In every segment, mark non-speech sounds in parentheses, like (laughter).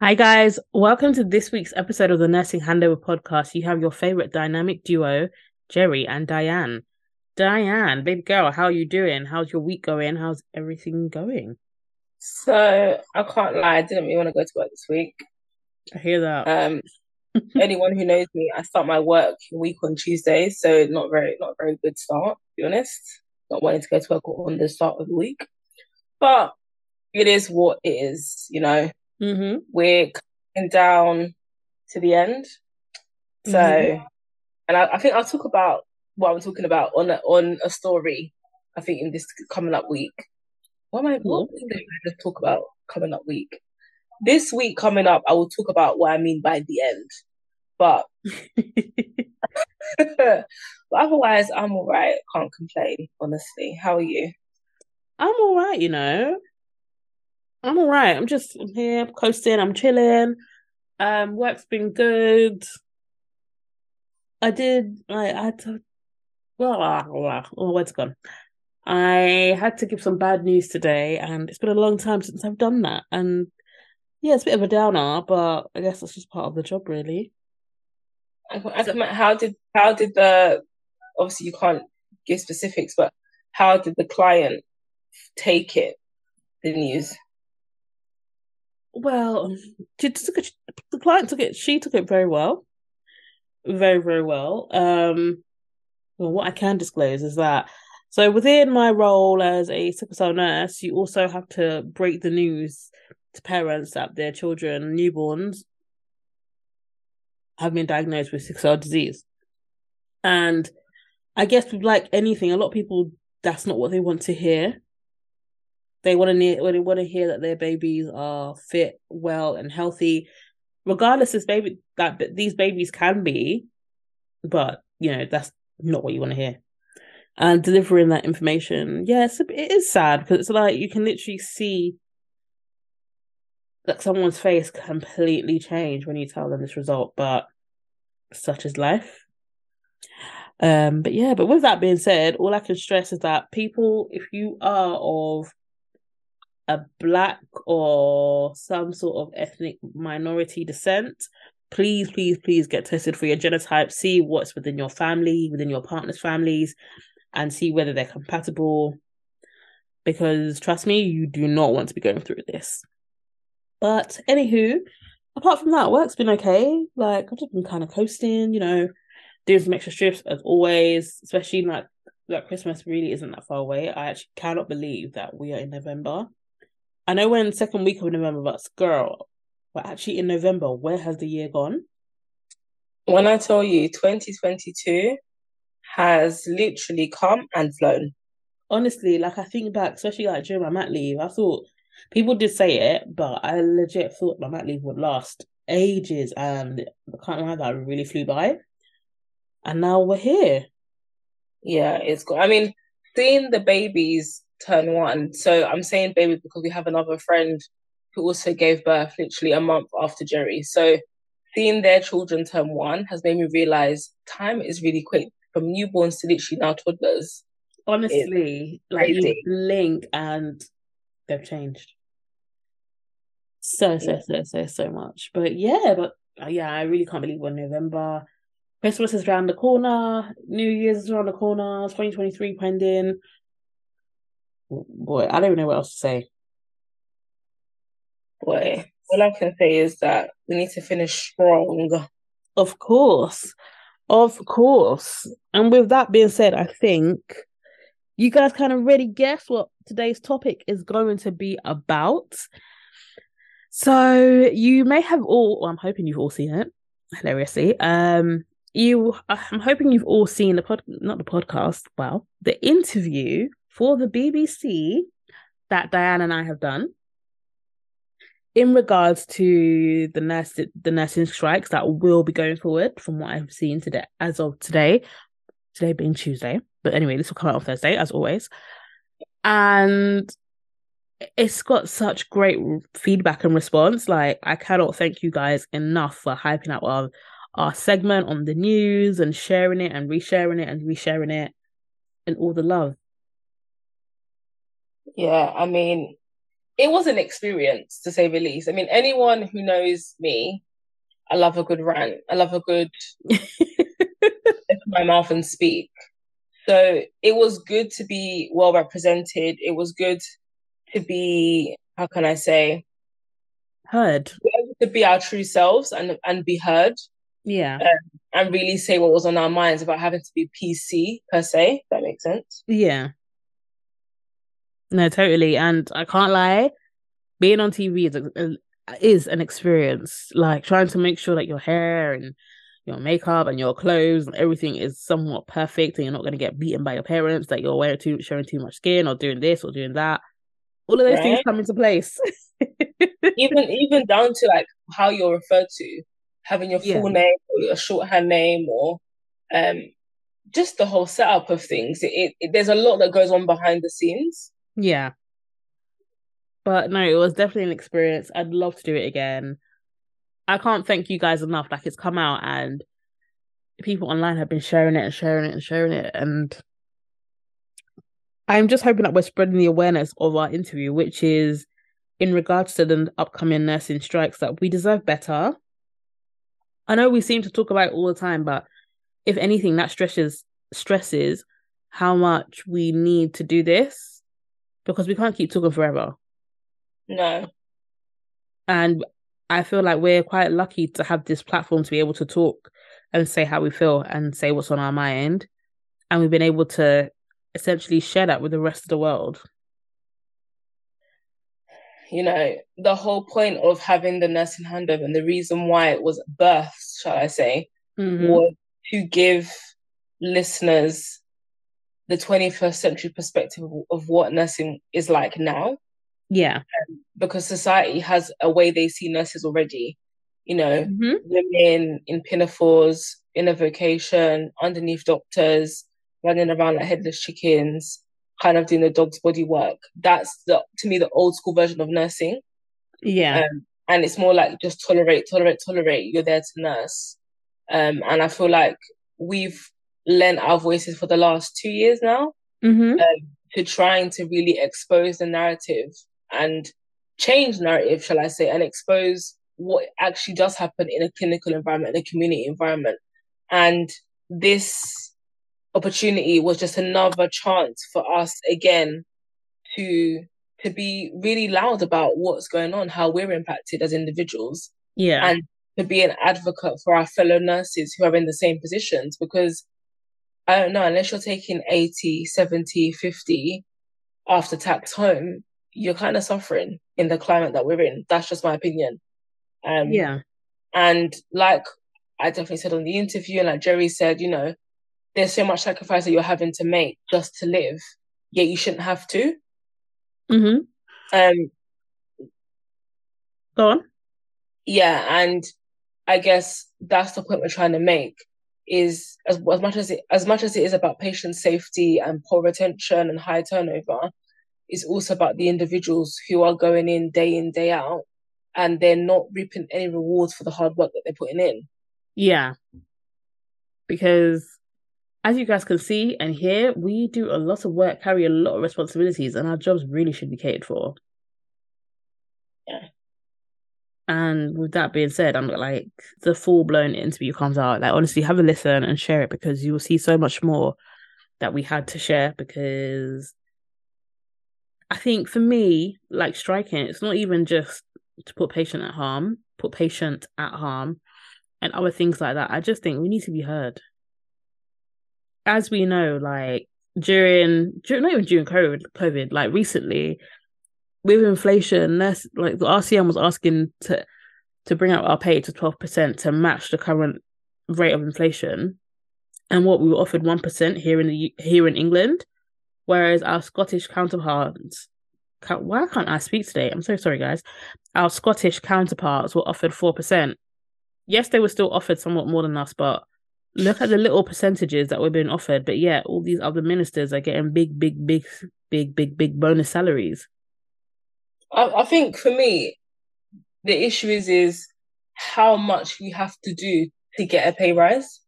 Hi, guys. Welcome to this week's episode of the Nursing Handover podcast. You have your favorite dynamic duo, Gerry and Dianne. Dianne, baby girl, how are you doing? How's your week going? How's everything going? So, I can't lie, I didn't really want to go to work this week. I hear that. Um, (laughs) anyone who knows me, I start my work week on Tuesday, so not very, not very good start, to be honest. Not wanting to go to work on the start of the week, but it is what it is, you know. Mm-hmm. We're coming down to the end, so, Mhm. and I, I think I'll talk about what I'm talking about on a, on a story. I think in this coming up week. What am I? What thing did I talk about coming up week? This week coming up, I will talk about what I mean by the end. But (laughs) but otherwise, I'm all right. Can't complain, honestly. How are you? I'm all right, you know. I'm all right. I'm just I'm here, I'm coasting, I'm chilling. Um, work's been good. I did. I, had to. Blah. Oh, where's it gone? I had to give some bad news today, and it's been a long time since I've done that. And yeah, it's a bit of a downer, but I guess that's just part of the job, really. How did how did the obviously you can't give specifics, but how did the client take it? The news. Well, she took it, the client took it. She took it very well, very very well. Um, well, what I can disclose is that so within my role as a sickle cell nurse, you also have to break the news to parents that their children, newborns, have been diagnosed with sickle cell disease. And I guess like anything, a lot of people that's not what they want to hear. They want to hear they want to hear that their babies are fit, well, and healthy, regardless if baby that these babies can be, but you know that's not what you want to hear. And delivering that information, yes, it is sad because it's like you can literally see that someone's face completely change when you tell them this result, but such is life. Um, but yeah, but with that being said, all I can stress is that people, if you are of a black or some sort of ethnic minority descent, please, please, please get tested for your genotype. See what's within your family, within your partner's families, and see whether they're compatible. Because trust me, you do not want to be going through this. But anywho, apart from that, work's been okay. Like I've just been kind of coasting, you know, doing some extra shifts as always, especially like like Christmas really isn't that far away. I actually cannot believe that we are in November. I know we're in the second week of November, but girl, we're actually in November. Where has the year gone? When I tell you 2022 has literally come and flown. Honestly, like I think back, especially like during my mat leave, I thought people did say it, but I legit thought my mat leave would last ages, and I can't lie that really flew by. And now we're here. Yeah, it's good. I mean, seeing the babies turn one. So I'm saying baby because we have another friend who also gave birth literally a month after Gerry. So seeing their children turn one has made me realize time is really quick from newborns to literally now toddlers. Honestly, like you crazy. blink and they've changed. So, so, so, so, so much. But yeah, but uh, yeah, I really can't believe we're in November. Christmas is around the corner. New Year's is around the corner. 2023 pending. Boy, I don't even know what else to say. Boy, all I can say is that we need to finish strong. Of course. Of course. And with that being said, I think you guys kind of already guess what today's topic is going to be about. So you may have all, well, I'm hoping you've all seen it, hilariously. Um, you, I'm hoping you've all seen the pod, not the podcast, well, the interview for the BBC that Dianne and I have done in regards to the nurse, the nursing strikes that will be going forward, from what I've seen today, as of today, today being Tuesday. But anyway, this will come out on Thursday, as always. And it's got such great feedback and response. Like I cannot thank you guys enough for hyping up our our segment on the news and sharing it and resharing it and resharing it and all the love. Yeah, I mean, it was an experience to say the least. I mean, anyone who knows me, I love a good rant. I love a good (laughs) my mouth and speak. So it was good to be well represented. It was good to be, how can I say, heard. To be our true selves and and be heard. Yeah. Um, and really say what was on our minds about having to be PC per se. that makes sense. Yeah. No, totally. And I can't lie, being on TV is a, is an experience. Like trying to make sure that your hair and your makeup and your clothes and everything is somewhat perfect and you're not going to get beaten by your parents that you're wearing too showing too much skin or doing this or doing that all of those right? things come into place even (laughs) even down to like how you're referred to having your full yeah. name or your shorthand name or um just the whole setup of things it, it, there's a lot that goes on behind the scenes yeah but no it was definitely an experience i'd love to do it again I can't thank you guys enough. Like it's come out and people online have been sharing it and sharing it and sharing it. And I'm just hoping that we're spreading the awareness of our interview, which is in regards to the upcoming nursing strikes, that we deserve better. I know we seem to talk about it all the time, but if anything, that stresses stresses how much we need to do this because we can't keep talking forever. No. And I feel like we're quite lucky to have this platform to be able to talk and say how we feel and say what's on our mind. And we've been able to essentially share that with the rest of the world. You know, the whole point of having the nursing handover and the reason why it was birthed, shall I say, mm-hmm. was to give listeners the 21st century perspective of, what nursing is like now yeah. Um, because society has a way they see nurses already. You know, mm-hmm. women in pinafores, in a vocation, underneath doctors, running around like headless chickens, kind of doing the dog's body work. That's the to me the old school version of nursing. Yeah. Um, and it's more like just tolerate, tolerate, tolerate. You're there to nurse. Um, and I feel like we've lent our voices for the last two years now mm-hmm. um, to trying to really expose the narrative and change narrative, shall I say, and expose what actually does happen in a clinical environment, in a community environment. And this opportunity was just another chance for us again to to be really loud about what's going on, how we're impacted as individuals. Yeah. And to be an advocate for our fellow nurses who are in the same positions because I don't know, unless you're taking 80, 70, 50 after tax home, you're kind of suffering in the climate that we're in. That's just my opinion. Um, yeah. And like I definitely said on the interview, and like Gerry said, you know, there's so much sacrifice that you're having to make just to live, yet you shouldn't have to. Mm-hmm. Um, Go on. Yeah, and I guess that's the point we're trying to make is as, as much as it as much as it is about patient safety and poor retention and high turnover, is also about the individuals who are going in day in, day out, and they're not reaping any rewards for the hard work that they're putting in. Yeah. Because as you guys can see and hear, we do a lot of work, carry a lot of responsibilities, and our jobs really should be catered for. Yeah. And with that being said, I'm like the full blown interview comes out. Like honestly, have a listen and share it because you will see so much more that we had to share because I think for me, like striking, it's not even just to put patient at harm, put patient at harm, and other things like that. I just think we need to be heard. As we know, like during, during not even during COVID, COVID, like recently, with inflation, like the RCM was asking to to bring up our pay to twelve percent to match the current rate of inflation, and what we were offered one percent here in the here in England whereas our Scottish counterparts, why can't I speak today? I'm so sorry, guys. Our Scottish counterparts were offered 4%. Yes, they were still offered somewhat more than us, but look at the little percentages that we're being offered. But yeah, all these other ministers are getting big, big, big, big, big, big bonus salaries. I, I think for me, the issue is is how much we have to do to get a pay rise.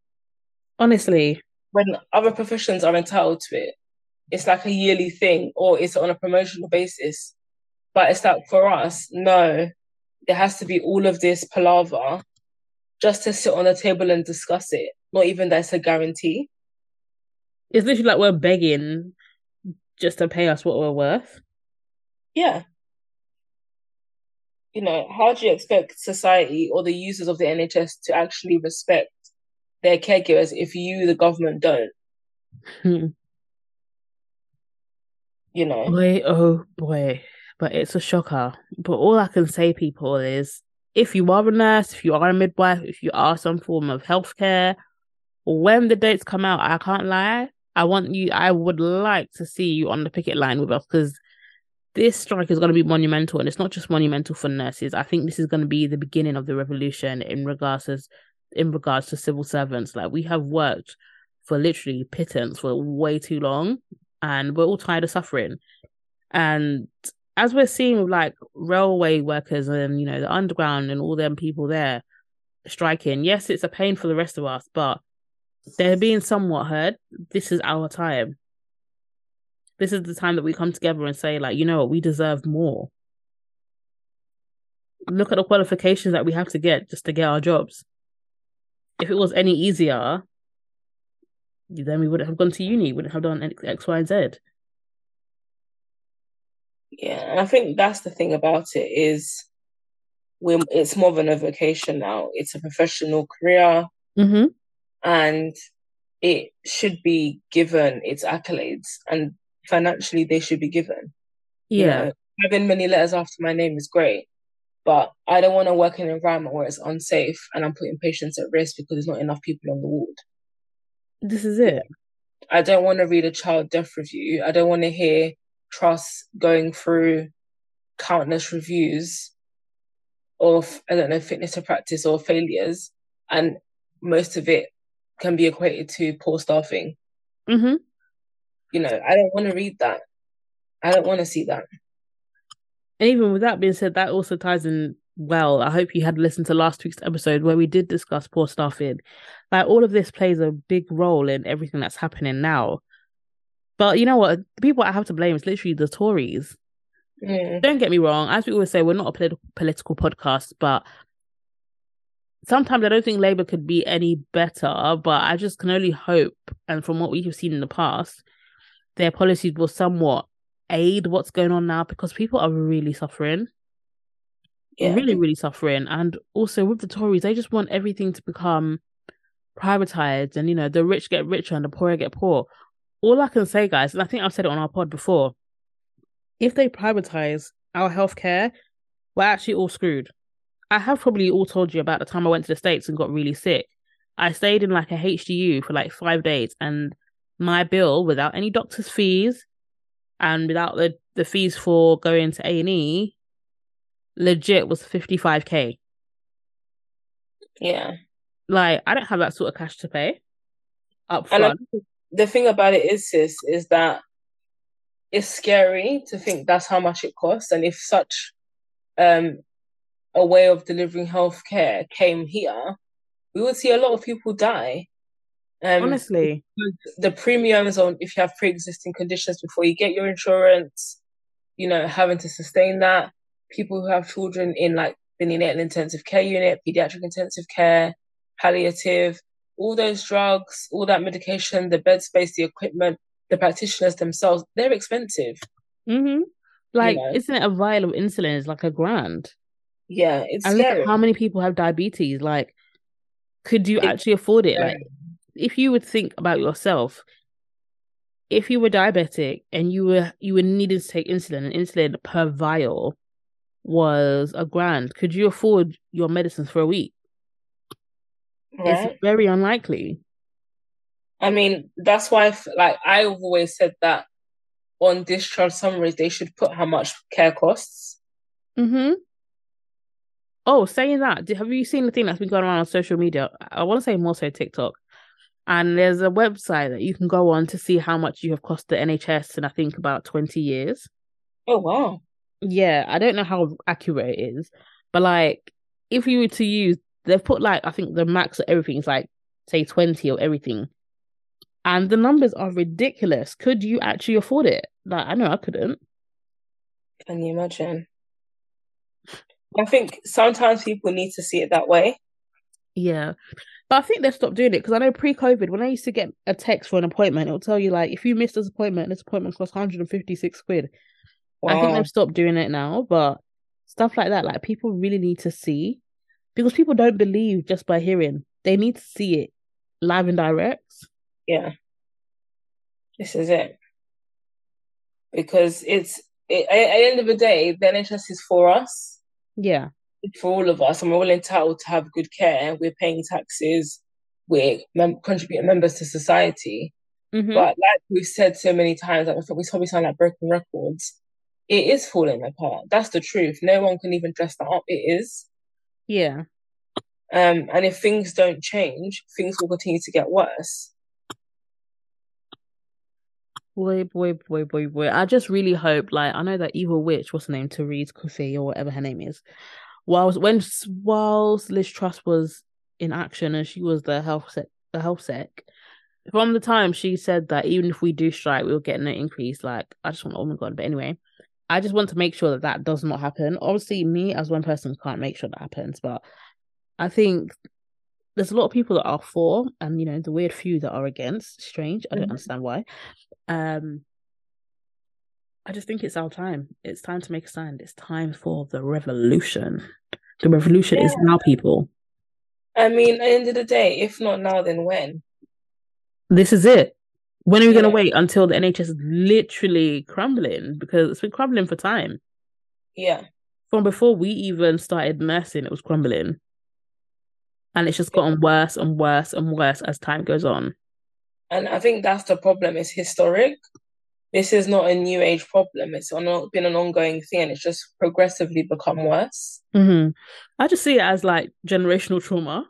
Honestly, when other professions are entitled to it, it's like a yearly thing or it's on a promotional basis. But it's like for us, no, there has to be all of this palaver just to sit on the table and discuss it. Not even that's a guarantee. It's literally like we're begging just to pay us what we're worth. Yeah. You know, how do you expect society or the users of the NHS to actually respect their caregivers if you, the government, don't? Hmm. You know, Boy, oh boy. But it's a shocker. But all I can say, people, is if you are a nurse, if you are a midwife, if you are some form of healthcare, when the dates come out, I can't lie. I want you, I would like to see you on the picket line with us because this strike is going to be monumental and it's not just monumental for nurses. I think this is going to be the beginning of the revolution in regards to, in regards to civil servants. Like we have worked for literally pittance for way too long and we're all tired of suffering. And as we're seeing like railway workers and you know the underground and all them people there striking, yes, it's a pain for the rest of us, but they're being somewhat heard. This is our time. This is the time that we come together and say, like, you know what, we deserve more. Look at the qualifications that we have to get just to get our jobs. If it was any easier, then we wouldn't have gone to uni, wouldn't have done X, Y, and Z. Yeah, and I think that's the thing about it is we it's more than a vocation now. It's a professional career. Mm-hmm. And it should be given its accolades and financially they should be given. Yeah. You know, having many letters after my name is great. But I don't want to work in an environment where it's unsafe and I'm putting patients at risk because there's not enough people on the ward. This is it. I don't want to read a child death review. I don't want to hear trusts going through countless reviews of I don't know fitness to practice or failures, and most of it can be equated to poor staffing. Mm-hmm. You know, I don't want to read that. I don't want to see that. And even with that being said, that also ties in well. I hope you had listened to last week's episode where we did discuss poor staffing. Like all of this plays a big role in everything that's happening now. But you know what? The people I have to blame is literally the Tories. Mm. Don't get me wrong. As we always say, we're not a political political podcast, but sometimes I don't think Labour could be any better. But I just can only hope, and from what we have seen in the past, their policies will somewhat aid what's going on now because people are really suffering. Yeah. Really, really suffering. And also with the Tories, they just want everything to become privatized and you know, the rich get richer and the poor get poor all I can say, guys, and I think I've said it on our pod before, if they privatize our healthcare, we're actually all screwed. I have probably all told you about the time I went to the States and got really sick. I stayed in like a HDU for like five days, and my bill, without any doctor's fees and without the, the fees for going to A&E, legit was 55k. Yeah. Like, I don't have that sort of cash to pay up And front. the thing about it is, sis, is that it's scary to think that's how much it costs. And if such um a way of delivering healthcare came here, we would see a lot of people die. Um, Honestly. the premiums on if you have pre-existing conditions before you get your insurance, you know, having to sustain that. People who have children in like an intensive care unit, pediatric intensive care, palliative, all those drugs, all that medication, the bed space, the equipment, the practitioners themselves, they're expensive. Mm-hmm. Like, know? isn't it a vial of insulin is like a grand? Yeah, it's And look at how many people have diabetes. Like, could you It's actually afford it? scary. Like, if you would think about yourself, if you were diabetic and you were you were needing to take insulin, and insulin per vial was a grand, could you afford your medicines for a week? right? It's very unlikely. I mean, that's why, if, like, I've always said that on discharge summaries, they should put how much care costs. Mm-hmm. Oh, saying that, have you seen the thing that's been going around on social media? I want to say more so TikTok. And there's a website that you can go on to see how much you have cost the NHS in I think about 20 years. Oh, wow. Yeah, I don't know how accurate it is, but like if you were to use, they've put like I think the max of everything is like say 20 or everything. And the numbers are ridiculous. Could you actually afford it? Like I know I couldn't. Can you imagine? I think sometimes people need to see it that way. Yeah. But I think they've stopped doing it because I know pre-COVID, when I used to get a text for an appointment, it'll tell you like if you missed this appointment, this appointment costs 156 quid. Wow. I think they've stopped doing it now, but stuff like that, like people really need to see because people don't believe just by hearing. They need to see it live and direct. Yeah. This is it. Because it's it, at, at the end of the day, the NHS is for us. Yeah. For all of us, and we're all entitled to have good care. We're paying taxes. We're mem- contributing members to society. Mm-hmm. But like we've said so many times, like, we probably sound like broken records. It is falling apart. That's the truth. No one can even dress that up. It is. Yeah. Um, and if things don't change, things will continue to get worse. Boy, boy, boy, boy, boy. I just really hope, like, I know that evil witch, what's her name, Therese Coffey or whatever her name is, whilst when whilst Liz Truss was in action and she was the health sec, the health sec, from the time she said that even if we do strike, we'll get an increase. Like, I just want, oh my god. But anyway, I just want to make sure that that does not happen. Obviously, me as one person can't make sure that happens, but I think there's a lot of people that are for, and you know, the weird few that are against. Strange. I don't mm-hmm. understand why. Um, I just think it's our time. It's time to make a stand. It's time for the revolution. The revolution yeah. is now, people. I mean, at the end of the day, if not now, then when? This is it. When are we yeah. going to wait until the NHS is literally crumbling? Because it's been crumbling for time. Yeah. From before we even started nursing, it was crumbling and it's just gotten worse and worse and worse as time goes on. And I think that's the problem. It's historic. This is not a new age problem. It's on, been an ongoing thing, and it's just progressively become worse. Mm-hmm. I just see it as like generational trauma.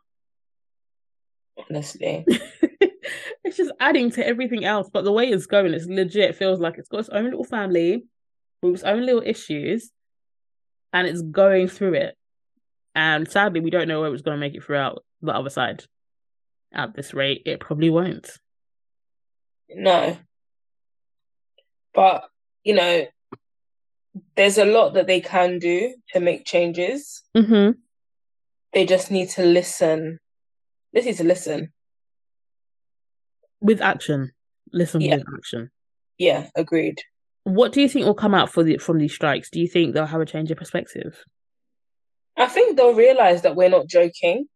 Honestly, (laughs) it's just adding to everything else. But the way it's going, it's legit. It feels like it's got its own little family with its own little issues, and it's going through it. And sadly, we don't know where it's going to make it throughout the other side. At this rate, it probably won't. No. But, you know, there's a lot that they can do to make changes. Mm-hmm. They just need to listen. They need to listen. With action. Listen yeah. with action. Yeah, agreed. What do you think will come out for the from these strikes? Do you think they'll have a change of perspective? I think they'll realize that we're not joking.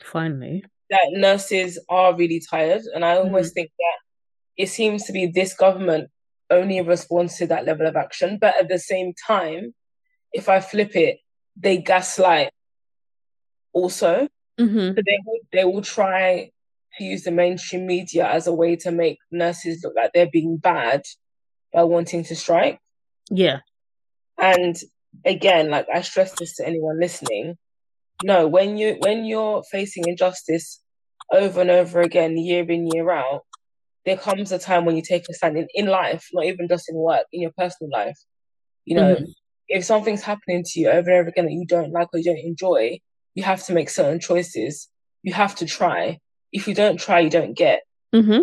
Finally. That nurses are really tired. And I almost mm. think that it seems to be this government only responds to that level of action. But at the same time, if I flip it, they gaslight also. Mm-hmm. So they, they will try to use the mainstream media as a way to make nurses look like they're being bad by wanting to strike. Yeah. And again, like I stress this to anyone listening, no, when you when you're facing injustice over and over again, year in, year out, there comes a time when you take a stand in, in life, not even just in work, in your personal life. You know, mm-hmm. if something's happening to you over and over again that you don't like or you don't enjoy, you have to make certain choices. You have to try. If you don't try, you don't get. Mm-hmm.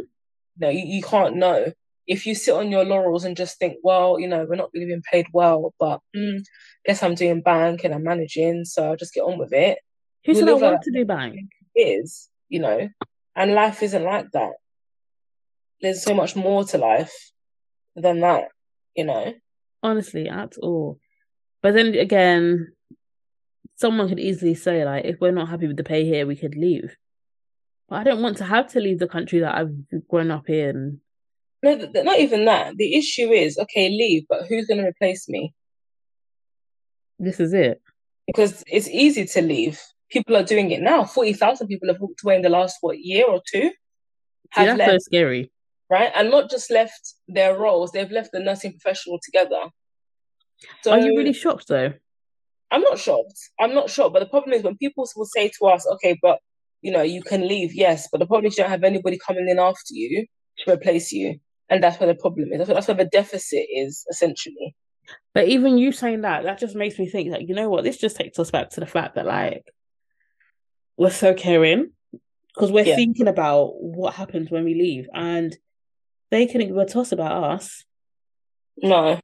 No, you, you can't know if you sit on your laurels and just think, well, you know, we're not really being paid well, but mm, guess I'm doing bank and I'm managing, so I'll just get on with it. Who said I want to do bank? Is you know, and life isn't like that. There's so much more to life than that, you know. Honestly, at all. But then again, someone could easily say like, if we're not happy with the pay here, we could leave. But I don't want to have to leave the country that I've grown up in no, not even that. The issue is okay, leave, but who's going to replace me? This is it. Because it's easy to leave. People are doing it now. Forty thousand people have walked away in the last what year or two. Have that's left, so scary, right? And not just left their roles; they've left the nursing profession altogether. So, are you really shocked though? I'm not shocked. I'm not shocked. But the problem is when people will say to us, "Okay, but you know, you can leave." Yes, but the problem is you don't have anybody coming in after you to replace you and that's where the problem is. That's, that's where the deficit is essentially. But even you saying that, that just makes me think that you know what, this just takes us back to the fact that like we're so caring because we're yeah. thinking about what happens when we leave, and they couldn't give a toss about us. No.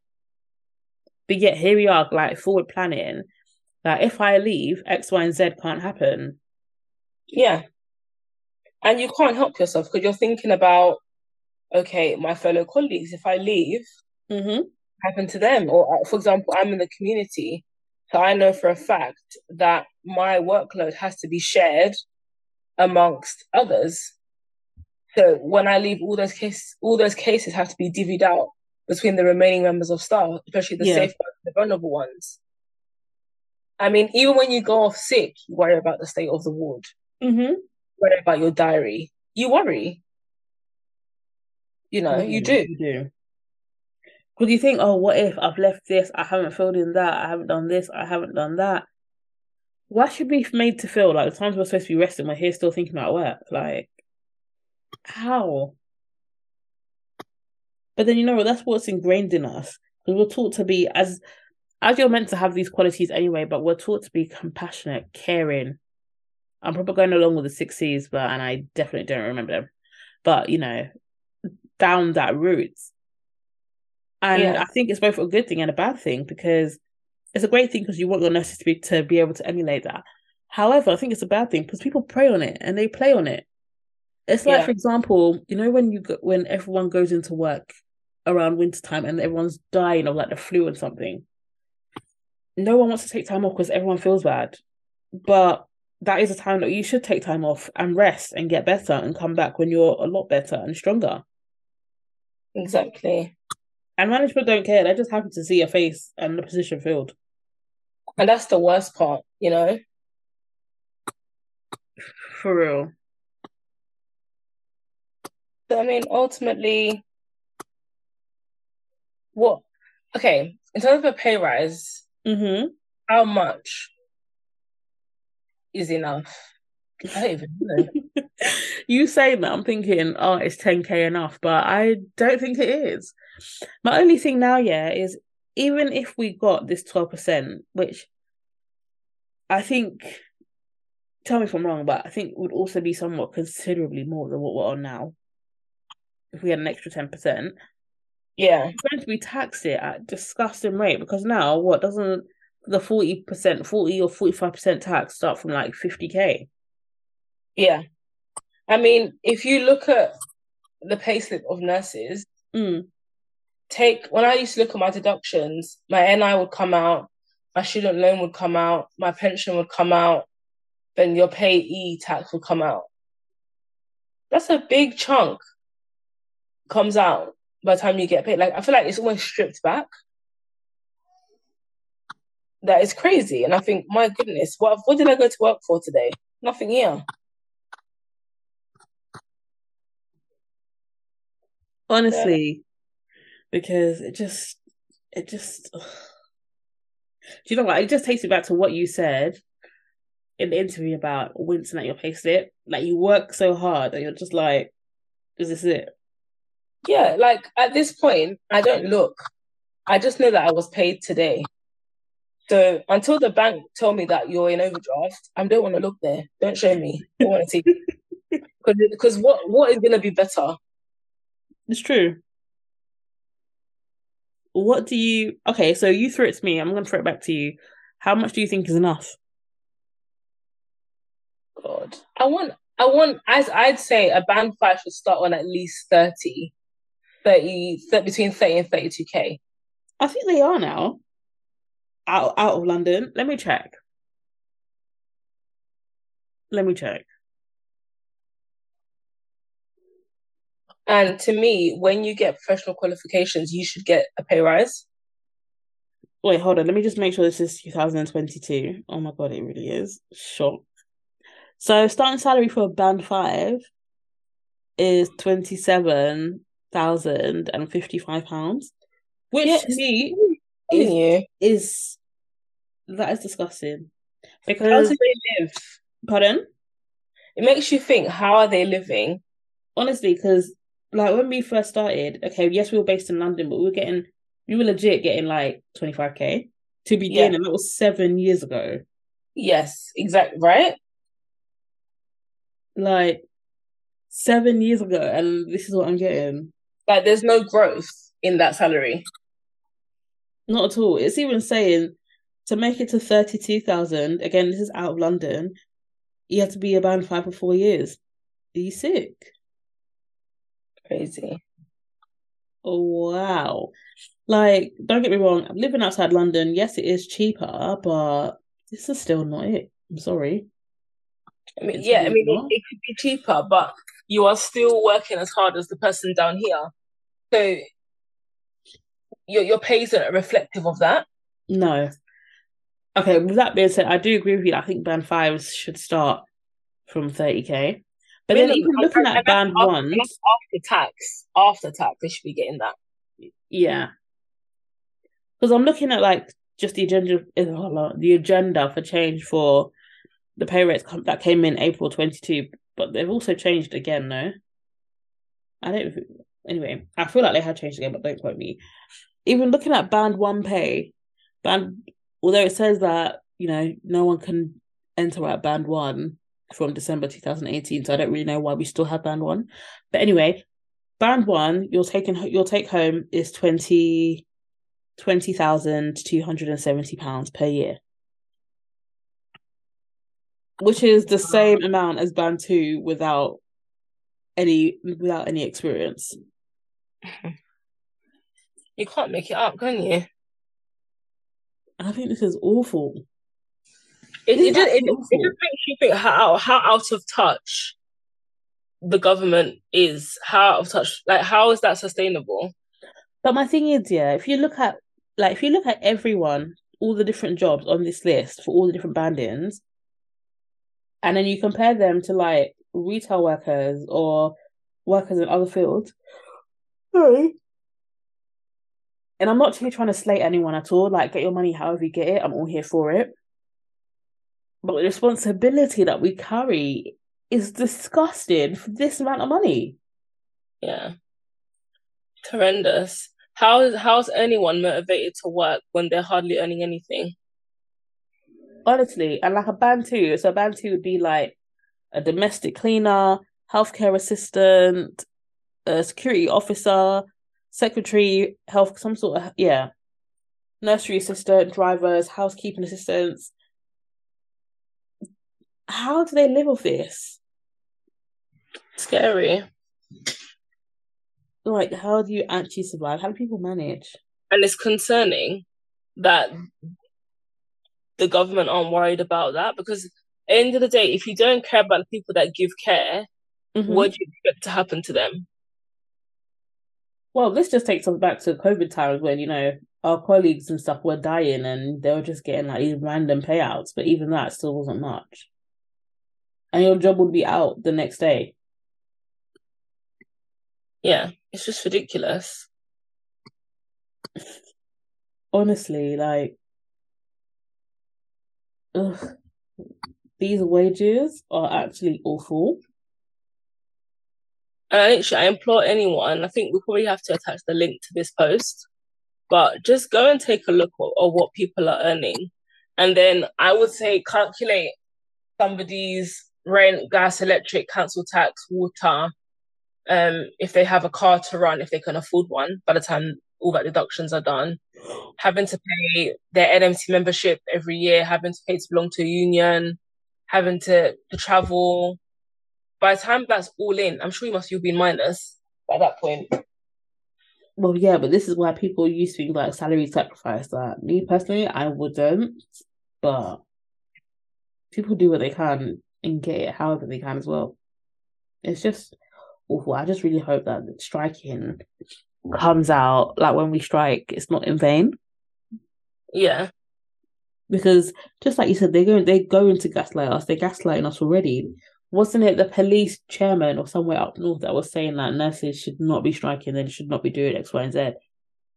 But yet here we are, like forward planning. That if I leave, X, Y, and Z can't happen. Yeah. And you can't help yourself because you're thinking about, okay, my fellow colleagues, if I leave, Mm-hmm. happen to them. Or, uh, for example, I'm in the community, so I know for a fact that my workload has to be shared amongst others. So when I leave, all those cases, all those cases have to be divvied out between the remaining members of staff, especially the Yeah. safe, the vulnerable ones. I mean, even when you go off sick, you worry about the state of the ward, Mm-hmm. worry about your diary. You worry. You know, you do. You do. Because you think, oh, what if I've left this? I haven't filled in that. I haven't done this. I haven't done that. Why should we be made to feel like the times we're supposed to be resting, we're here still thinking about work? Like, how? But then you know? That's what's ingrained in us because we're taught to be as as you're meant to have these qualities anyway. But we're taught to be compassionate, caring. I'm probably going along with the six C's, but and I definitely don't remember them. But you know, down that route. And Yeah. I think it's both a good thing and a bad thing because it's a great thing because you want your nurses to be to be able to emulate that. However, I think it's a bad thing because people prey on it and they play on it. It's like, Yeah. for example, you know when you go, when everyone goes into work around winter time and everyone's dying of like the flu or something. No one wants to take time off because everyone feels bad, but that is a time that you should take time off and rest and get better and come back when you're a lot better and stronger. Exactly. And management don't care; they're just happy to see your face and the position filled. And that's the worst part, you know? For real. So, I mean, ultimately, what, okay, in terms of a pay rise, Mm-hmm. how much is enough? I don't even know. (laughs) you saying that, I'm thinking, oh, it's 10k enough, but I don't think it is. My only thing now, yeah, is even if we got this 12%, which I think, tell me if I'm wrong, but I think would also be somewhat considerably more than what we're on now. If we had an extra 10%, Yeah, we're going to be taxed it at disgusting rate because now, what doesn't the 40%, 40 or 45% tax start from like 50k? yeah. I mean, if you look at the payslip of nurses, Mm, take when I used to look at my deductions, my NI would come out, my student loan would come out, my pension would come out, then your payee tax would come out. That's a big chunk comes out by the time you get paid. Like I feel like it's almost stripped back. That is crazy. And I think, my goodness, what what did I go to work for today? Nothing here. honestly, because it just, it just, ugh. do you know what? It just takes me back to what you said in the interview about wincing at your payslip. Like you work so hard and you're just like, is this it? Yeah, like at this point, I don't look. I just know that I was paid today. So until the bank tell me that you're in overdraft, I don't want to look there. Don't show me. I don't want to see. (laughs) Because what what is gonna be better? It's true. What do you? Okay, so you threw it to me. I'm gonna throw it back to you. How much do you think is enough? God, I want I want as I'd say a band five should start on at least 30, 30, th- between thirty and thirty two k. I think they are now. Out out of London. Let me check. Let me check. And to me, when you get professional qualifications, you should get a pay rise. Wait, hold on. Let me just make sure this is 2022. Oh my god, it really is. Shock. So starting salary for band five is twenty seven thousand and fifty five pounds, which Yes. to me Telling you, eh? is that is disgusting. because how do they live? pardon, It makes you think, how are they living? honestly, because like when we first started, okay, yes, we were based in London, but we were getting we were legit getting like twenty five k to begin, Yeah. and that was seven years ago. Yes, exactly, right? like seven years ago, and this is what I'm getting. Like there's no growth in that salary. Not at all. It's even saying to make it to 32,000, again, this is out of London, you have to be a band five for four years. Are you sick? Crazy. Oh, wow. Like, don't get me wrong, I'm living outside London. Yes, it is cheaper, but this is still not it. I'm sorry. I mean, it's yeah, I mean, it, it, could be cheaper, but you are still working as hard as the person down here. So your your pay isn't reflective of that. No. Okay, with that being said, I do agree with you. I think band fives should start from 30k. But then even looking at band after, ones after tax, after tax, they should be getting that. Yeah. Because I'm looking at like just the agenda eh, the agenda for change for the pay rates that came in April 22, but they've also changed again, no? I don't anyway, I feel like they had changed again, but don't quote me. Even looking at band one pay, band although it says that, you know, no one can enter at band one from December 2018, so I don't really know why we still have band one. But anyway, band one, your taking your take home is 20 20,270 pounds per year. Which is the same amount as band two without any without any experience. (laughs) You can't make it up, can you? I think this is awful. It, it, just, it, it, just makes you think how how out of touch the government is. How out of touch, like how is that sustainable? But my thing is, yeah, if you look at like if you look at everyone, all the different jobs on this list for all the different bandings, and then you compare them to like retail workers or workers in other fields. Sorry. And I'm not here trying to slate anyone at all. Like, get your money however you get it. I'm all here for it. But the responsibility that we carry is disgusting for this amount of money. Yeah. It's horrendous. How is how's anyone motivated to work when they're hardly earning anything? Honestly, and like a band two, so a band two would be like a domestic cleaner, healthcare assistant, a security officer, secretary, health, some sort of yeah, nursery assistant, drivers, housekeeping assistants. How do they live with this? Scary like how do you actually survive? How do people manage? And it's concerning that the government aren't worried about that because at the end of the day, if you don't care about the people that give care, mm-hmm. what do you expect to happen to them? Well, this just takes us back to COVID times when, you know, our colleagues and stuff were dying and they were just getting like these random payouts, but even that still wasn't much. And your job would be out the next day. Yeah. It's just ridiculous. Honestly, like, ugh, these wages are actually awful. And I literally, I implore anyone, I think we probably have to attach the link to this post, but just go and take a look at, at what people are earning. And then I would say calculate somebody's rent, gas, electric, council tax, water, um, if they have a car to run, if they can afford one by the time all that deductions are done, having to pay their NMC membership every year, having to pay to belong to a union, having to, to travel. By the time that's all in, I'm sure you must have been minus by that point. Well, yeah, but this is why people use things like salary sacrifice. That me personally, I wouldn't, but people do what they can and get it however they can as well. It's just awful. I just really hope that striking comes out like when we strike, it's not in vain. Yeah. Because just like you said, they're going they're going to gaslight us. They're gaslighting us already. Wasn't it the police chairman or somewhere up north that was saying that nurses should not be striking, they should not be doing X, Y, and Z?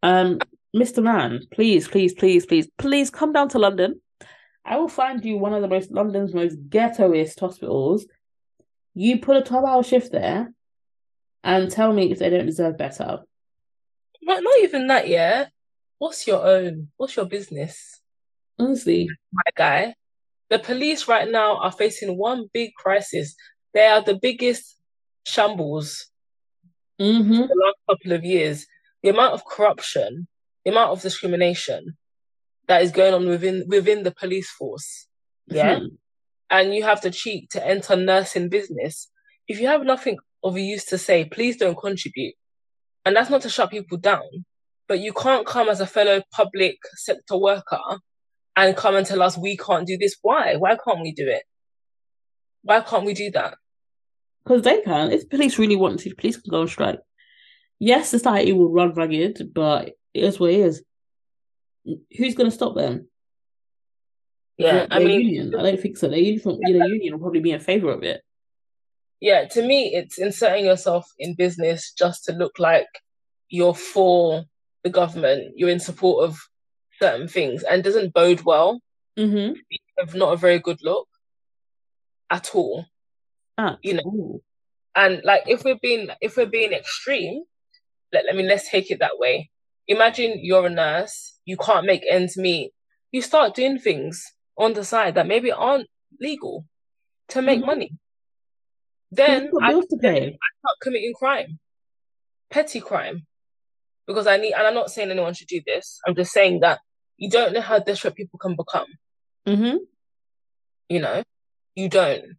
Um, Mr. Man, please, please, please, please, please come down to London. I will find you one of the most London's most ghettoest hospitals. You put a 12 hour shift there and tell me if they don't deserve better. Not, not even that, yeah. What's your own? What's your business? Honestly. My guy. The police right now are facing one big crisis. They are the biggest shambles mm-hmm. the last couple of years. The amount of corruption the amount of discrimination that is going on within within the police force. Yeah. Hmm. And you have the cheek to enter nursing business. If you have nothing of use to say, please don't contribute. And that's not to shut people down, but you can't come as a fellow public sector worker and come and tell us we can't do this. Why? Why can't we do it? Why can't we do that? Because they can. If police really want to, police can go on strike. Yes, society will run ragged, but it is what it is. Who's going to stop them? Yeah, Their I mean, union. I don't think so. Their union, you know, union will probably be in favor of it. yeah, to me, it's inserting yourself in business just to look like you're for the government, you're in support of certain things, and doesn't bode well. Mm-hmm. Of not a very good look at all. Ah, You know. ooh. And like, if we're being if we're being extreme, let I mean, let's take it that way. Imagine you're a nurse, you can't make ends meet. You start doing things on the side that maybe aren't legal to make Mhm. money. Then I to then pay. start committing crime, petty crime, because I need. And I'm not saying anyone should do this. I'm just saying that you don't know how desperate people can become. Mm-hmm. You know, you don't.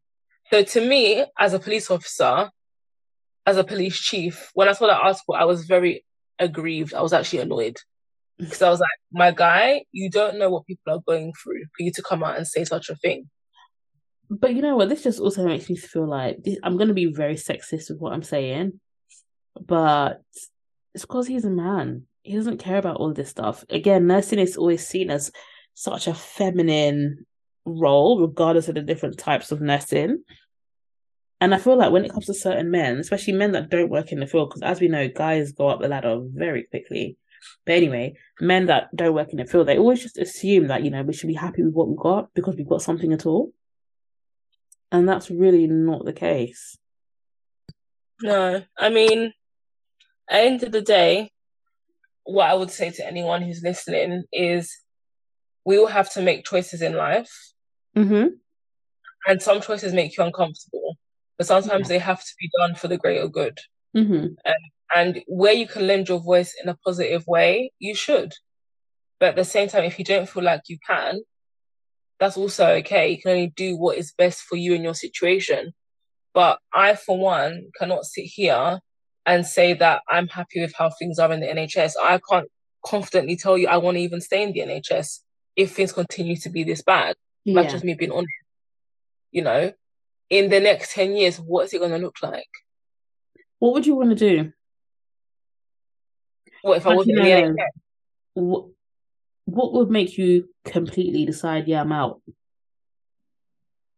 So to me, as a police officer, as a police chief, when I saw that article, I was very aggrieved. I was actually annoyed (laughs) because I was like, my guy, you don't know what people are going through for you to come out and say such a thing. But you know what? This just also makes me feel like this, I'm going to be very sexist with what I'm saying, but it's because he's a man. He doesn't care about all this stuff. Again, nursing is always seen as such a feminine role, regardless of the different types of nursing. And I feel like when it comes to certain men, especially men that don't work in the field, because as we know, guys go up the ladder very quickly. But anyway, men that don't work in the field, they always just assume that, you know, we should be happy with what we got because we've got something at all. And that's really not the case. No, I mean, at the end of the day, what I would say to anyone who's listening is we all have to make choices in life, Mm-hmm. and some choices make you uncomfortable, but sometimes they have to be done for the greater good. Mm-hmm. And where you can lend your voice in a positive way, you should. But at the same time, if you don't feel like you can, that's also okay. You can only do what is best for you in your situation. But I, for one, cannot sit here and say that I'm happy with how things are in the NHS. I can't confidently tell you I want to even stay in the NHS if things continue to be this bad. That's Yeah. just me being honest. You know, in the next 10 years, what is it going to look like? What would you want to do? What if I Like, wasn't in the NHS? What, what would make you completely decide, yeah, I'm out?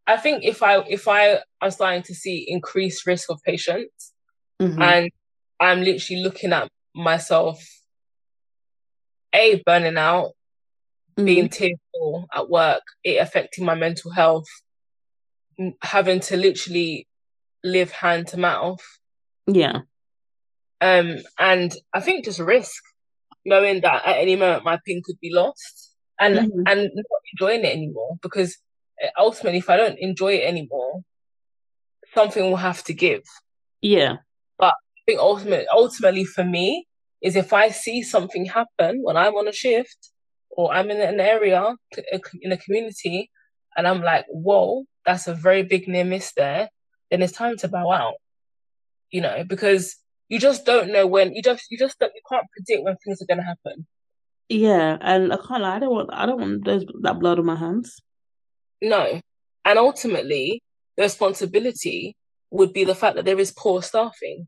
I think if I if I am starting to see increased risk of patients Mhm. and I'm literally looking at myself a burning out, being Mhm. tearful at work, it affecting my mental health, having to literally live hand to mouth. Yeah. Um, and I think just risk, knowing that at any moment my pin could be lost, and Mhm. and not enjoying it anymore. Because uh, ultimately, if I don't enjoy it anymore, something will have to give. Yeah. I think ultimately, ultimately for me, is if I see something happen when I'm on a shift or I'm in an area in a community, and I'm like, whoa, that's a very big near miss there. Then it's time to bow out. You know, because you just don't know when you just you just don't, you can't predict when things are going to happen. Yeah. And I can't lie, I don't want I don't want those that blood on my hands. No, and ultimately, the responsibility would be the fact that there is poor staffing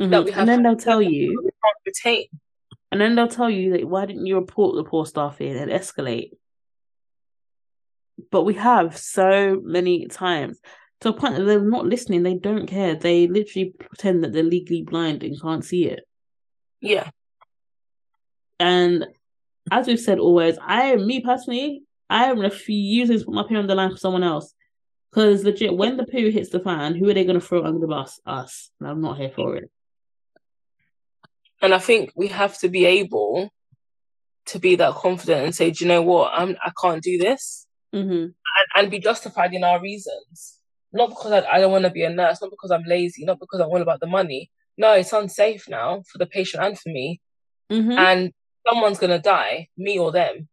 Mhm. that we have And then they'll tell you, (laughs) retain. and then they'll tell you that why didn't you report the poor staffing and escalate? But we have so many times to a point that they're not listening, they don't care. They literally pretend that they're legally blind and can't see it. Yeah, And as we've said always, I, me personally, I am refusing to put my poo on the line for someone else. Because legit, when the poo hits the fan, who are they going to throw under the bus? Us. And I'm not here for it. and I think we have to be able to be that confident and say, do you know what, I'm I can't do this, hmm and, and be justified in our reasons. Not because I, I don't want to be a nurse, not because I'm lazy, not because I'm all about the money. No, it's unsafe now for the patient and for me. hmm And someone's gonna die, me or them.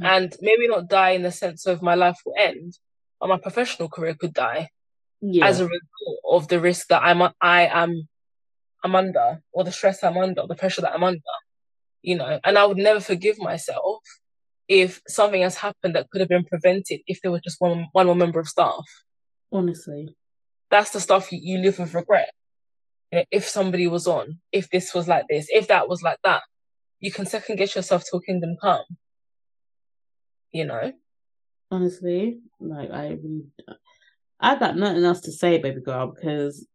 Mm. And maybe not die in the sense of my life will end, but my professional career could die yeah. as a result of the risk that I'm I am I'm under, or the stress I'm under, the pressure that I'm under. You know, and I would never forgive myself if something has happened that could have been prevented if there was just one one more member of staff. Honestly, that's the stuff you, you live with regret. You know, if somebody was on, if this was like this, if that was like that, you can second guess yourself till kingdom come. You know. Honestly, like I really, I got nothing else to say, baby girl, because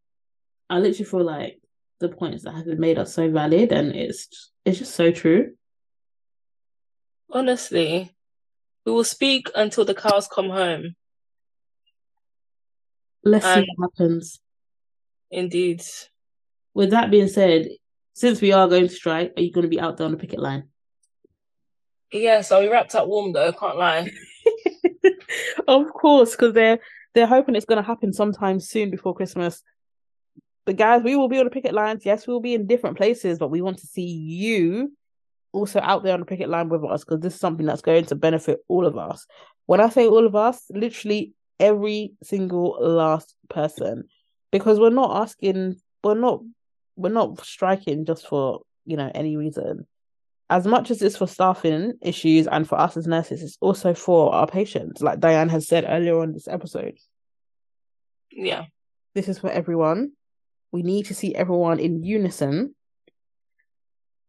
I literally feel like the points that have been made are so valid and it's it's just so true. Honestly, we will speak until the cows come home. Let's and see what happens. Indeed. With that being said, since we are going to strike, are you going to be out there on the picket line? Yeah, so we wrapped up warm though, can't lie. Of course, because they're they're hoping it's going to happen sometime soon before Christmas. But guys, we will be on the picket lines. Yes, we will be in different places, but we want to see you also out there on the picket line with us because this is something that's going to benefit all of us. When I say all of us, literally every single last person, because we're not asking, we're not, we're not striking just for you know any reason. As much as it's for staffing issues and for us as nurses, it's also for our patients, like Dianne has said earlier on this episode. Yeah, this is for everyone we need to see everyone in unison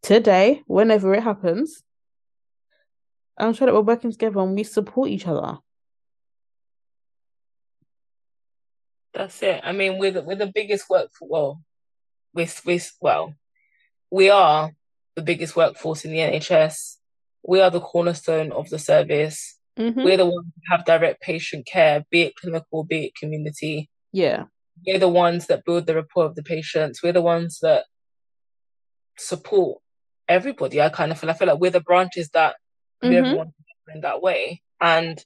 today, whenever it happens. I'm sure that we're working together and we support each other. That's it. I mean, we're the, we're the biggest work well, with with well, we are the biggest workforce in the NHS. We are the cornerstone of the service. Mm-hmm. We're the ones who have direct patient care, be it clinical, be it community. Yeah we're the ones that build the rapport of the patients. We're the ones that support everybody. I kind of feel I feel like we're the branches that mm-hmm. everyone in that way, and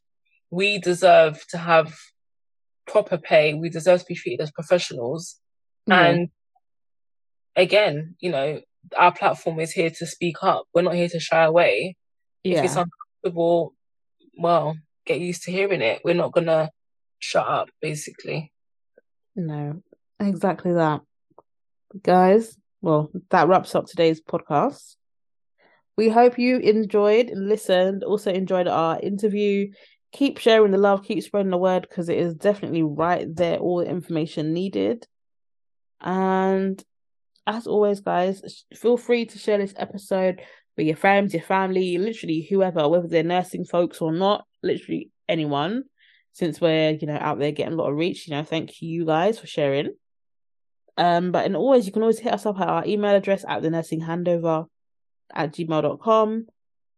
we deserve to have proper pay. We deserve to be treated as professionals. Mm-hmm. And again, you know, our platform is here to speak up. We're not here to shy away. Yeah. If it's uncomfortable, well, get used to hearing it. We're not gonna shut up, basically. No, exactly that. Guys, well, that wraps up today's podcast. We hope you enjoyed listened, also enjoyed our interview. Keep sharing the love, keep spreading the word because it is definitely right there, all the information needed. And as always, guys, feel free to share this episode with your friends, your family, literally whoever, whether they're nursing folks or not, literally anyone since we're you know out there getting a lot of reach you know thank you guys for sharing. Um but and always you can always hit us up at our email address at the nursing handover at gmail.com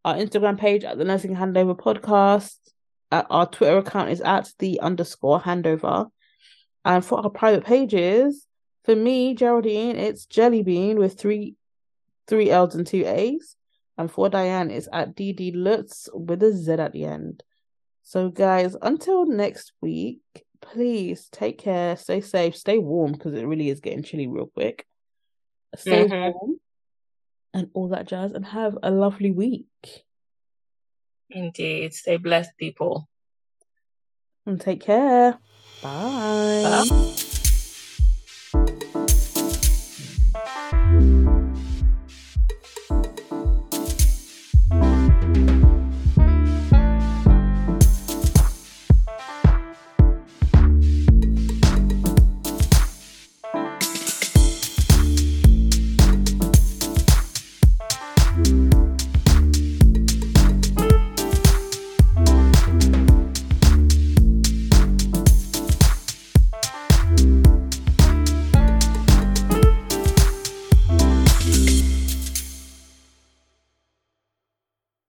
our instagram page at the nursing handover podcast at our twitter account is at the underscore handover and for our private pages for me geraldine it's Jelly Bean with three three l's and two a's and for dianne it's at dd lutz with a z at the end so, guys, until next week, please take care, stay safe, stay warm because it really is getting chilly real quick. Stay mm-hmm. warm and all that jazz, and have a lovely week. Indeed. Stay blessed, people. And take care. Bye. Bye.